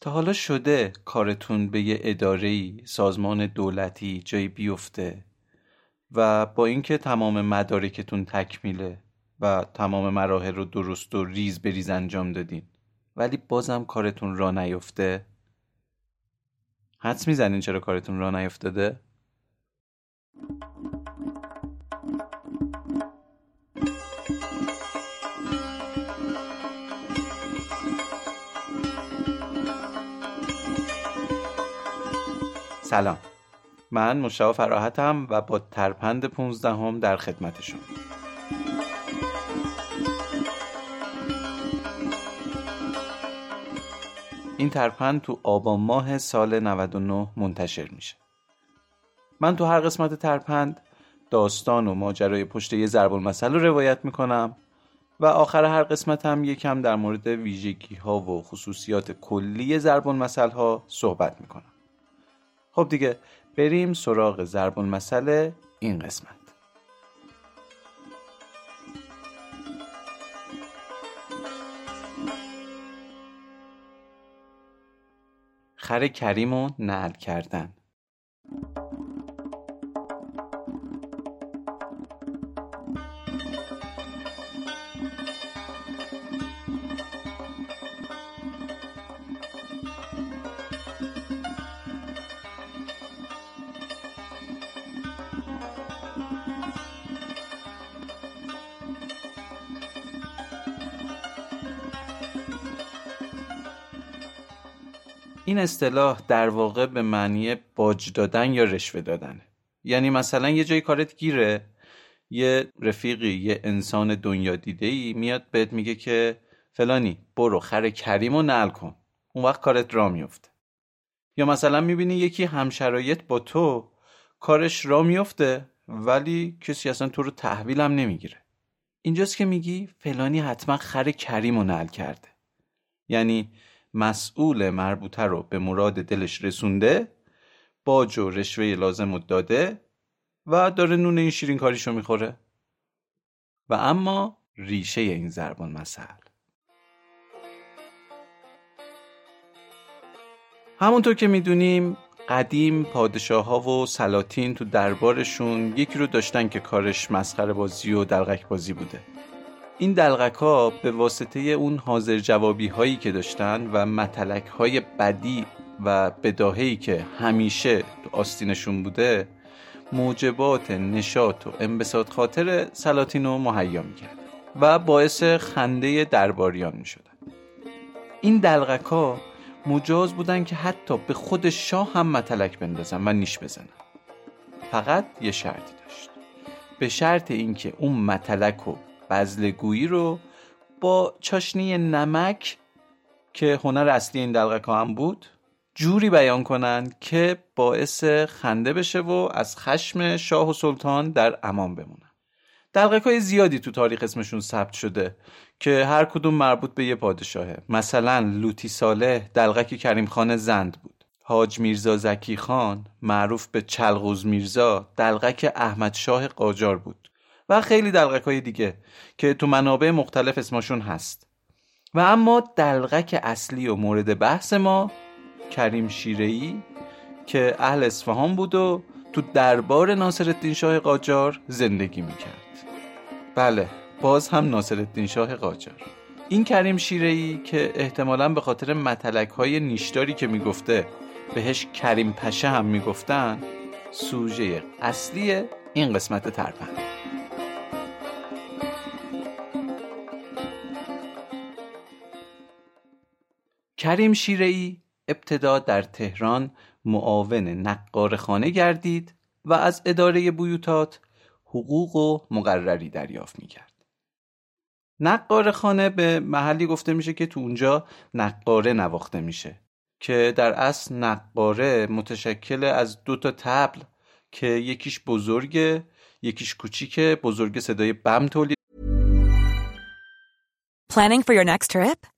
تا حالا شده کارتون به یه اداره‌ای، سازمان دولتی جایی بیفته و با اینکه تمام مدارکتون تکمیله و تمام مراحل رو درست و ریز به ریز انجام دادین ولی بازم کارتون را نیفته حدس می‌زنین چرا کارتون را نیفتاده؟ سلام. من مشتاق فراحتم و با ترپند 15 هم در خدمتشون این ترپند تو آبان ماه سال 99 منتشر میشه. من تو هر قسمت ترپند داستان و ماجرای پشت یه ضرب المثل رو روایت می‌کنم و آخر هر قسمت هم یکم در مورد ویژگی ها و خصوصیات کلی ضرب المثل ها صحبت می‌کنم. خب دیگه بریم سراغ ضرب المثل این قسمت. خر کریم و نعل کردن. این اصطلاح در واقع به معنی باج دادن یا رشوه دادنه. یعنی مثلا یه جای کارت گیره یه رفیقی یه انسان دنیا دیده ای میاد بهت میگه که فلانی برو خر کریم و نل کن. اون وقت کارت را میفته یا مثلا می‌بینی یکی همشرایط با تو کارش را میفته ولی کسی اصلا تو رو تحویل هم نمی‌گیره. اینجاست که میگی فلانی حتما خر کریم و نل کرده. یعنی مسئول مربوطه رو به مراد دلش رسونده باج و رشوه لازم رو داده و داره نون این شیرین کاریشو می‌خوره. و اما ریشه این زربان مثل همونطور که می‌دونیم قدیم پادشاه ها و سلاطین تو دربارشون یکی رو داشتن که کارش مسخره بازی و دلغک بازی بوده. این دلغک ها به واسطه اون حاضر جوابی هایی که داشتن و متلک های بدی و بداهی که همیشه تو آستینشون بوده موجبات نشاط و انبساط خاطر سلاطین رو مهیا می‌کرد و باعث خنده درباریان می‌شدن. این دلغک ها مجاز بودن که حتی به خود شاه هم متلک بندازن و نیش بزنن. فقط یه شرطی داشت. به شرط اینکه اون متلک و بزلگویی رو با چاشنی نمک که هنر اصلی این دلغک هم بود جوری بیان کنن که باعث خنده بشه و از خشم شاه و سلطان در امان بمونن. دلغک های زیادی تو تاریخ اسمشون ثبت شده که هر کدوم مربوط به یه پادشاهه. مثلا لوتی صالح دلغک کریم خان زند بود. حاج میرزا زکی خان معروف به چلغوز میرزا دلغک احمد شاه قاجار بود. و خیلی دلغک های دیگه که تو منابع مختلف اسمشون هست. و اما دلغک اصلی و مورد بحث ما کریم شیرهی که اهل اصفهان بود و تو دربار ناصرالدین شاه قاجار زندگی می‌کرد. بله باز هم ناصرالدین شاه قاجار. این کریم شیرهی که احتمالا به خاطر متلک های نیشداری که می‌گفته بهش کریم پشه هم می‌گفتن سوژه اصلی این قسمت ترپند. کریم شیرهی ابتدا در تهران معاون نقارخانه گردید و از اداره بیوتات حقوق و مقرری دریافت می‌کرد. نقارخانه به محلی گفته میشه که تو اونجا نقاره نواخته میشه که در اصل نقاره متشکل از دو تا تبل که یکیش بزرگه یکیش کوچیکه بزرگ صدای بم تولید Planning for your next trip?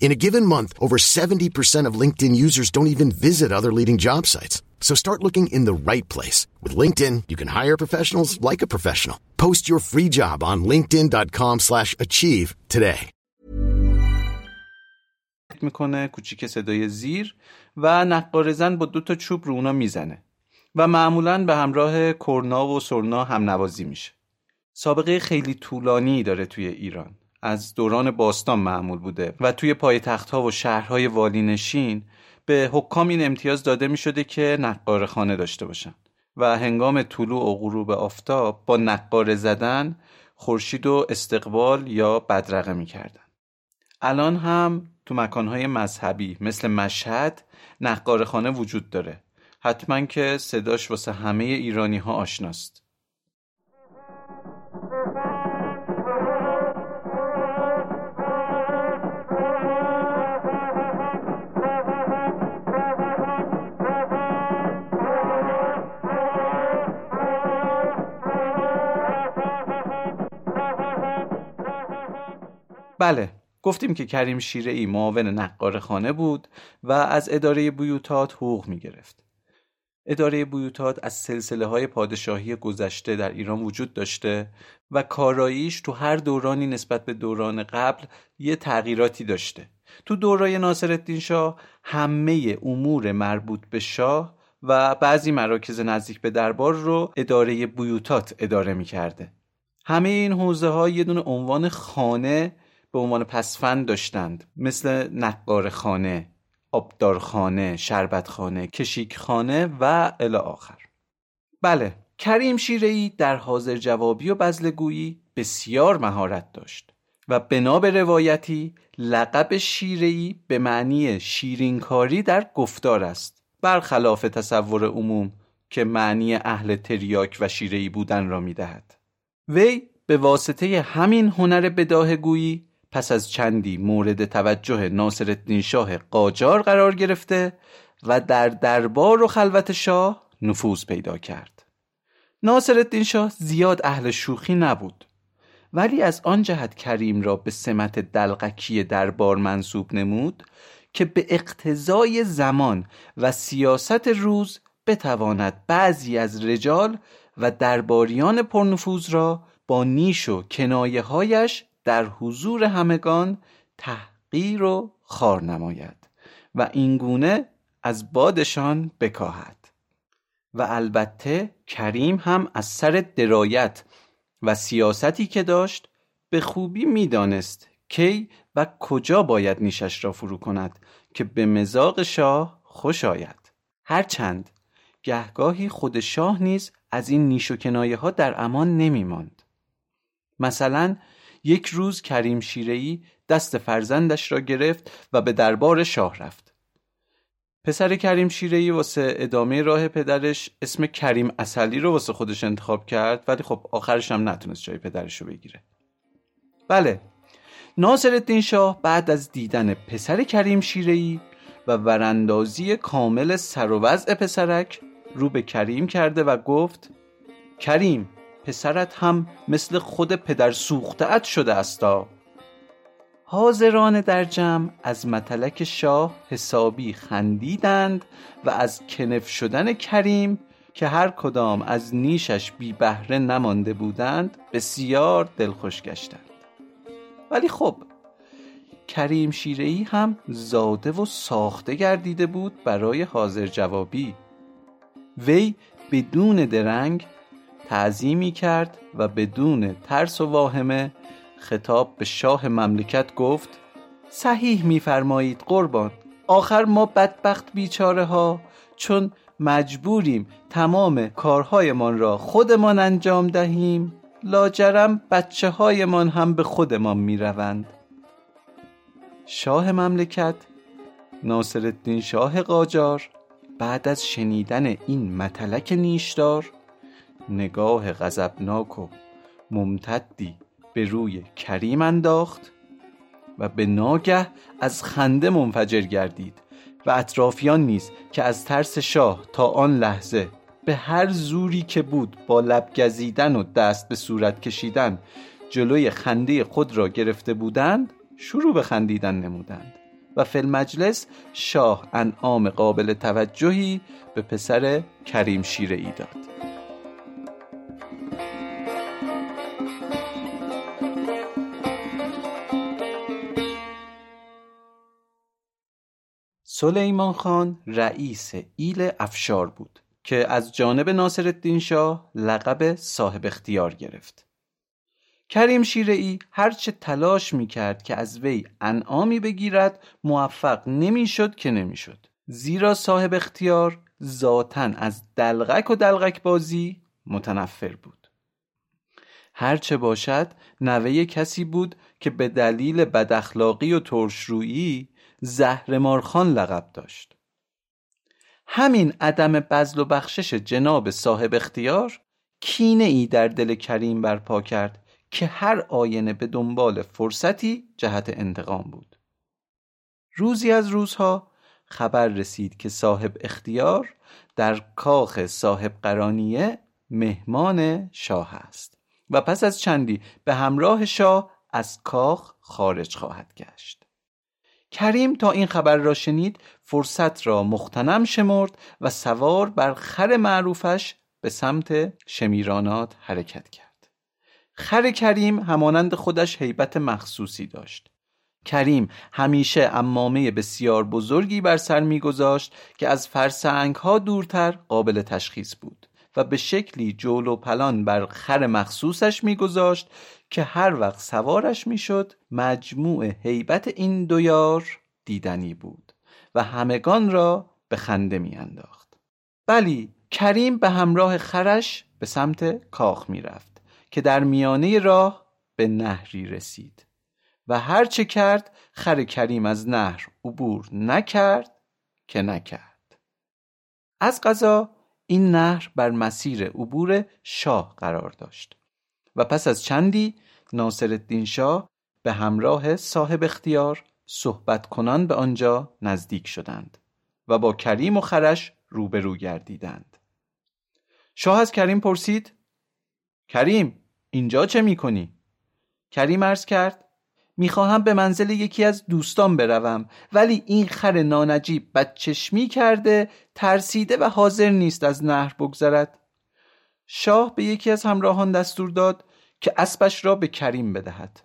In a given month, over 70% of LinkedIn users don't even visit other leading job sites. So start looking in the right place. With LinkedIn, you can hire professionals like a professional. Post your free job on linkedin.com slash achieve today. می‌کنه کوچیک صدای زیر و نقار زن با دو تا چوب رو اونا می‌زنه و معمولا به همراه کرنا و سرنا هم نوازی میشه سابقه خیلی طولانی داره توی ایران از دوران باستان معمول بوده و توی پایتخت ها و شهرهای والینشین به حکام این امتیاز داده می شده که نقار خانه داشته باشن. و هنگام طلوع و غروب آفتاب با نقار زدن خورشید و استقبال یا بدرقه می کردن. الان هم تو مکانهای مذهبی مثل مشهد نقار خانه وجود داره. حتما که صداش واسه همه ایرانی ها آشناست. بله گفتیم که کریم شیره ای معاون نقار خانه بود و از اداره بیوتات حقوق می گرفت. اداره بیوتات از سلسله های پادشاهی گذشته در ایران وجود داشته و کاراییش تو هر دورانی نسبت به دوران قبل یه تغییراتی داشته. تو دورای ناصرالدین شاه همه امور مربوط به شاه و بعضی مراکز نزدیک به دربار رو اداره بیوتات اداره می کرده. همه این حوزه ها یه دونه عنوان خانه به عنوان پسفند داشتند. مثل نقار خانه، آبدارخانه، شربتخانه، کشیکخانه و الی آخر. بله، کریم شیرهی در حاضر جوابی و بزلگویی بسیار مهارت داشت و بنا به روایتی لقب شیرهی به معنی شیرینکاری در گفتار است. برخلاف تصور عموم که معنی اهل تریاک و شیرهی بودن را می‌دهد. وی به واسطه همین هنر بداهگویی پس از چندی مورد توجه ناصرالدین شاه قاجار قرار گرفته و در دربار و خلوت شاه نفوذ پیدا کرد. ناصرالدین شاه زیاد اهل شوخی نبود ولی از آن جهت کریم را به سمت دلقکی دربار منصوب نمود که به اقتضای زمان و سیاست روز بتواند بعضی از رجال و درباریان پرنفوذ را با نیش و کنایه هایش در حضور همگان تحقیر قیر و خار نماید و اینگونه از بادشان بکاهد و البته کریم هم از سر درایت و سیاستی که داشت به خوبی می‌دانست کی و کجا باید نیشش را فرو کند که به مزاق شاه خوش آید هرچند گهگاهی خود شاه نیز از این نیش و کنایه ها در امان نمی ماند. مثلا یک روز کریم شیرهی دست فرزندش را گرفت و به دربار شاه رفت. پسر کریم شیرهی واسه ادامه راه پدرش اسم کریم اصلی رو واسه خودش انتخاب کرد ولی خب آخرش هم نتونست جای پدرش رو بگیره. بله ناصر شاه بعد از دیدن پسر کریم شیرهی و وراندازی کامل سر و وضع پسرک رو به کریم کرده و گفت کریم پسرت هم مثل خود پدر سوختت شده استا حاضران در جمع از متلک شاه حسابی خندیدند و از کنف شدن کریم که هر کدام از نیشش بی بهره نمانده بودند بسیار دلخوش گشتند. ولی خب کریم شیرهی هم زاده و ساخته گردیده بود برای حاضر جوابی. وی بدون درنگ تعظیمی کرد و بدون ترس و واهمه خطاب به شاه مملکت گفت صحیح میفرمایید قربان آخر ما بدبخت بیچاره ها چون مجبوریم تمام کارهایمان را خودمان انجام دهیم لاجرم بچه هایمان هم به خودمان می روند. شاه مملکت ناصرالدین شاه قاجار بعد از شنیدن این متلک نیشدار نگاه غضبناک و ممتدی به روی کریم انداخت و به ناگه از خنده منفجر گردید و اطرافیان نیز که از ترس شاه تا آن لحظه به هر زوری که بود با لب گزیدن و دست به صورت کشیدن جلوی خنده خود را گرفته بودند شروع به خندیدن نمودند و فی المجلس شاه انعام قابل توجهی به پسر کریم شیره ای داد. سلیمان خان رئیس ایل افشار بود که از جانب ناصر شاه لقب صاحب اختیار گرفت. کریم شیرئی هرچه تلاش می‌کرد که از وی انعامی بگیرد موفق نمی‌شد که نمی‌شد. زیرا صاحب اختیار ذاتا از دلغک و دلغک بازی متنفر بود. هرچه باشد نوه کسی بود که به دلیل بداخلاقی و ترشرویی زهرمارخان لقب داشت. همین عدم بزل و بخشش جناب صاحب اختیار کینه ای در دل کریم برپا کرد که هر آینه به دنبال فرصتی جهت انتقام بود. روزی از روزها خبر رسید که صاحب اختیار در کاخ صاحب قرانیه مهمان شاه است و پس از چندی به همراه شاه از کاخ خارج خواهد گشت. کریم تا این خبر را شنید فرصت را مختنم شمرد و سوار بر خر معروفش به سمت شمیرانات حرکت کرد. خر کریم همانند خودش حیبت مخصوصی داشت. کریم همیشه امامه بسیار بزرگی بر سر میگذاشت که از فرسنگ ها دورتر قابل تشخیص بود و به شکلی جول و پلان بر خر مخصوصش میگذاشت که هر وقت سوارش می‌شد مجموع حیبت این دویار دیدنی بود و همگان را به خنده میانداخت. بلی کریم به همراه خرش به سمت کاخ می‌رفت که در میانه راه به نهری رسید و هر چه کرد خر کریم از نهر عبور نکرد که نکرد. از قضا این نهر بر مسیر عبور شاه قرار داشت. و پس از چندی ناصر شاه به همراه صاحب اختیار صحبت کنان به آنجا نزدیک شدند و با کریم و خرش روبرو گردیدند شاه از کریم پرسید کریم اینجا چه می‌کنی؟ کریم ارز کرد می‌خواهم به منزل یکی از دوستان بروم ولی این خر نانجیب بدچشمی کرده ترسیده و حاضر نیست از نهر بگذرد شاه به یکی از همراهان دستور داد که اسبش را به کریم بدهد.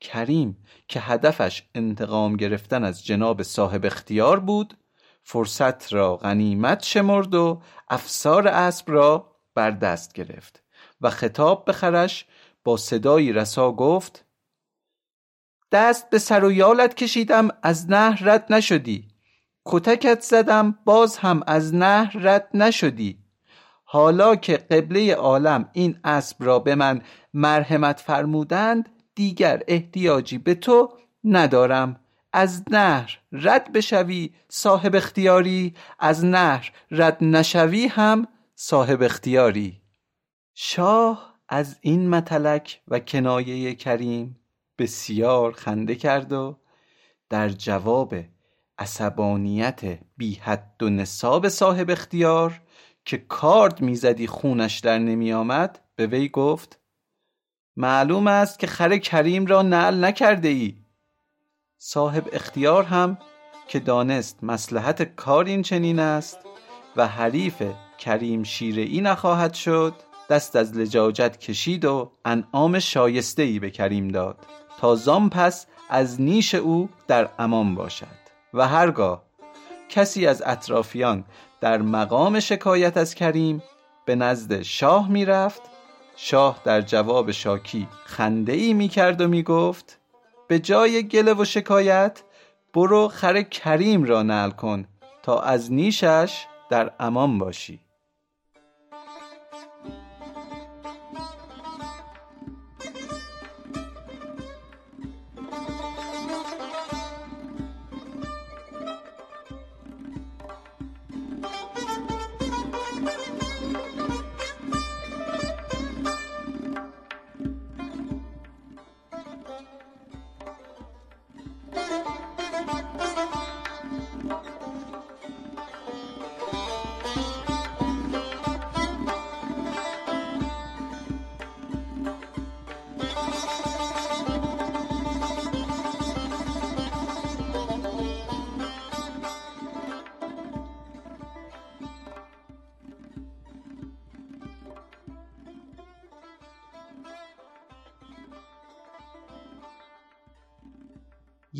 کریم که هدفش انتقام گرفتن از جناب صاحب اختیار بود فرصت را غنیمت شمرد و افسار اسب را بر دست گرفت و خطاب به خرش با صدایی رسا گفت دست به سر و یالت کشیدم از نهر رد نشدی کتکت زدم باز هم از نهر رد نشدی. حالا که قبله عالم این اسب را به من مرحمت فرمودند دیگر احتیاجی به تو ندارم. از نهر رد بشوی صاحب اختیاری از نهر رد نشوی هم صاحب اختیاری. شاه از این متلک و کنایه کریم بسیار خنده کرد و در جواب عصبانیت بی حد و نصاب صاحب اختیار که کارد می‌زدی خونش در نمی آمد به وی گفت معلوم است که خر کریم را نعل نکرده ای صاحب اختیار هم که دانست مسلحت کار این چنین است و حریف کریم شیره ای نخواهد شد دست از لجاجت کشید و انعام شایسته ای به کریم داد تا زام پس از نیش او در امان باشد. و هرگاه کسی از اطرافیان در مقام شکایت از کریم به نزد شاه می‌رفت. شاه در جواب شاکی خنده ای می کرد و می گفت به جای گله و شکایت برو خر کریم را نل کن تا از نیشش در امان باشی.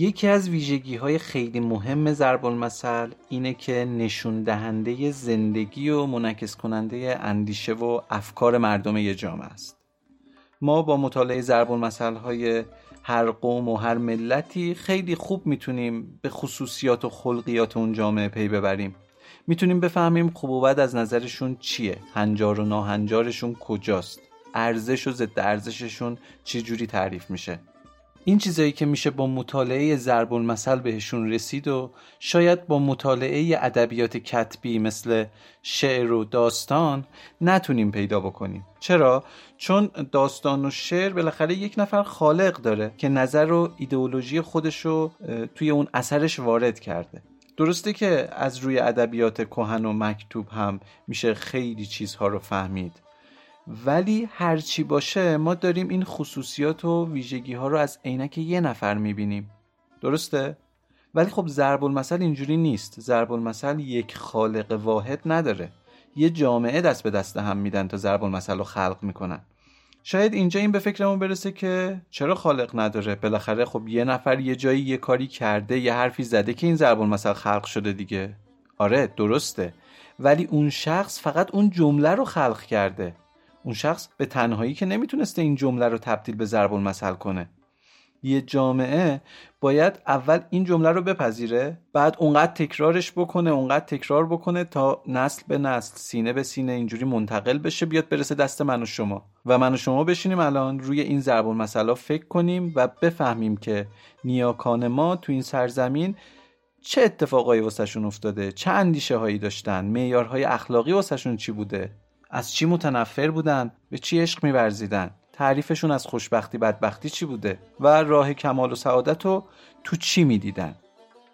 یکی از ویژگی های خیلی مهم ضرب المثل اینه که نشون دهنده زندگی و منعکس کننده اندیشه و افکار مردم یه جامعه است. ما با مطالعه ضرب المثل های هر قوم و هر ملتی خیلی خوب می‌تونیم به خصوصیات و خلقیات اون جامعه پی ببریم. می‌تونیم بفهمیم خوب و بد از نظرشون چیه؟ هنجار و ناهنجارشون کجاست؟ ارزش و ضد ارزششون چه جوری تعریف میشه؟ این چیزایی که میشه با مطالعه ضرب المثل بهشون رسید و شاید با مطالعه ادبیات کتبی مثل شعر و داستان نتونیم پیدا بکنیم. چرا؟ چون داستان و شعر بالاخره یک نفر خالق داره که نظر و ایدئولوژی خودش رو توی اون اثرش وارد کرده. درسته که از روی ادبیات کهن و مکتوب هم میشه خیلی چیزها رو فهمید. ولی هرچی باشه ما داریم این خصوصیات و ویژگی ها رو از عینک یه نفر می‌بینیم. درسته؟ ولی خب ضرب المثل اینجوری نیست. ضرب المثل یک خالق واحد نداره. یه جامعه دست به دست هم میدن تا ضرب المثل رو خلق می‌کنن. شاید اینجا این به فکرمون برسه که چرا خالق نداره؟ بالاخره خب یه نفر یه جایی یه کاری کرده یه حرفی زده که این ضرب المثل خلق شده دیگه. آره درسته. ولی اون شخص فقط اون جمله رو خلق کرده. اون شخص به تنهایی که نمی‌تونسته این جمله رو تبدیل به ضرب المثل کنه. یه جامعه باید اول این جمله رو بپذیره بعد اونقدر تکرارش بکنه اونقدر تکرار بکنه تا نسل به نسل سینه به سینه اینجوری منتقل بشه بیاد برسه دست من و شما. و من و شما بشینیم الان روی این ضرب المثل فکر کنیم و بفهمیم که نیاکان ما تو این سرزمین چه اتفاقایی واسهشون افتاده چه اندیشه هایی داشتن معیارهای اخلاقی واسهشون چی بوده. از چی متنفر بودن؟ به چی عشق میورزیدن؟ تعریفشون از خوشبختی بدبختی چی بوده؟ و راه کمال و سعادت رو تو چی می‌دیدن؟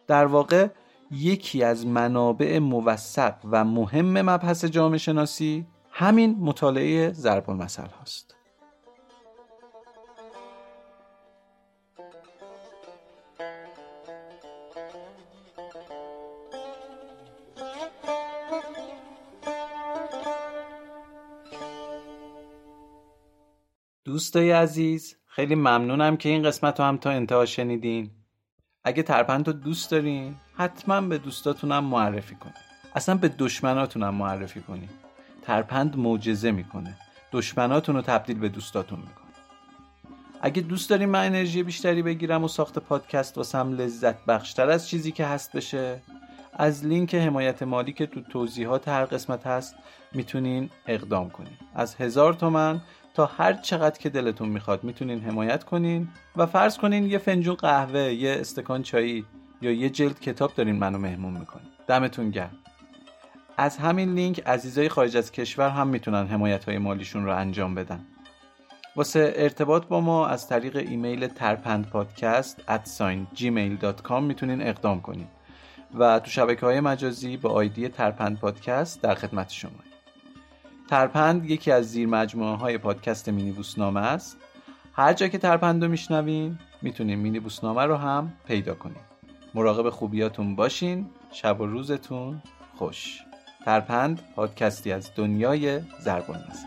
در واقع یکی از منابع موثق و مهم مبحث جامعه شناسی همین مطالعه ضرب المثل هاست. دوستای عزیز خیلی ممنونم که این قسمت رو هم تا انتها شنیدین. اگه ترپند رو دوست دارین حتما به دوستاتونم معرفی کنین. اصلا به دشمناتونم معرفی کنین. ترپند معجزه می‌کنه. دشمناتون رو تبدیل به دوستاتون می‌کنه. اگه دوست داریم من انرژی بیشتری بگیرم و ساخت پادکست واسم لذت بخشتر از چیزی که هست بشه از لینک حمایت مالی که تو توضیحات هر قسمت هست می‌تونین اقدام کنین. از هزار تومن تا هر چقدر که دلتون می‌خواد می‌تونین حمایت کنین و فرض کنین یه فنجون قهوه یه استکان چایی یا یه جلد کتاب دارین منو مهمون می‌کنین. دمتون گرم. از همین لینک عزیزای خارج از کشور هم می‌تونن حمایت های مالیشون رو انجام بدن. واسه ارتباط با ما از طریق ایمیل ترپند پادکست gmail.com می‌تونین اقدام کنین. و تو شبکه های مجازی با آیدی ترپند پادکست در خدمت شما. ترپند یکی از زیر مجموعه های پادکست مینی بوسنامه است. هر جا که ترپند رو میشنوین می‌تونین مینی بوسنامه رو هم پیدا کنین. مراقب خوبیاتون باشین. شب و روزتون خوش. ترپند پادکستی از دنیای زربان است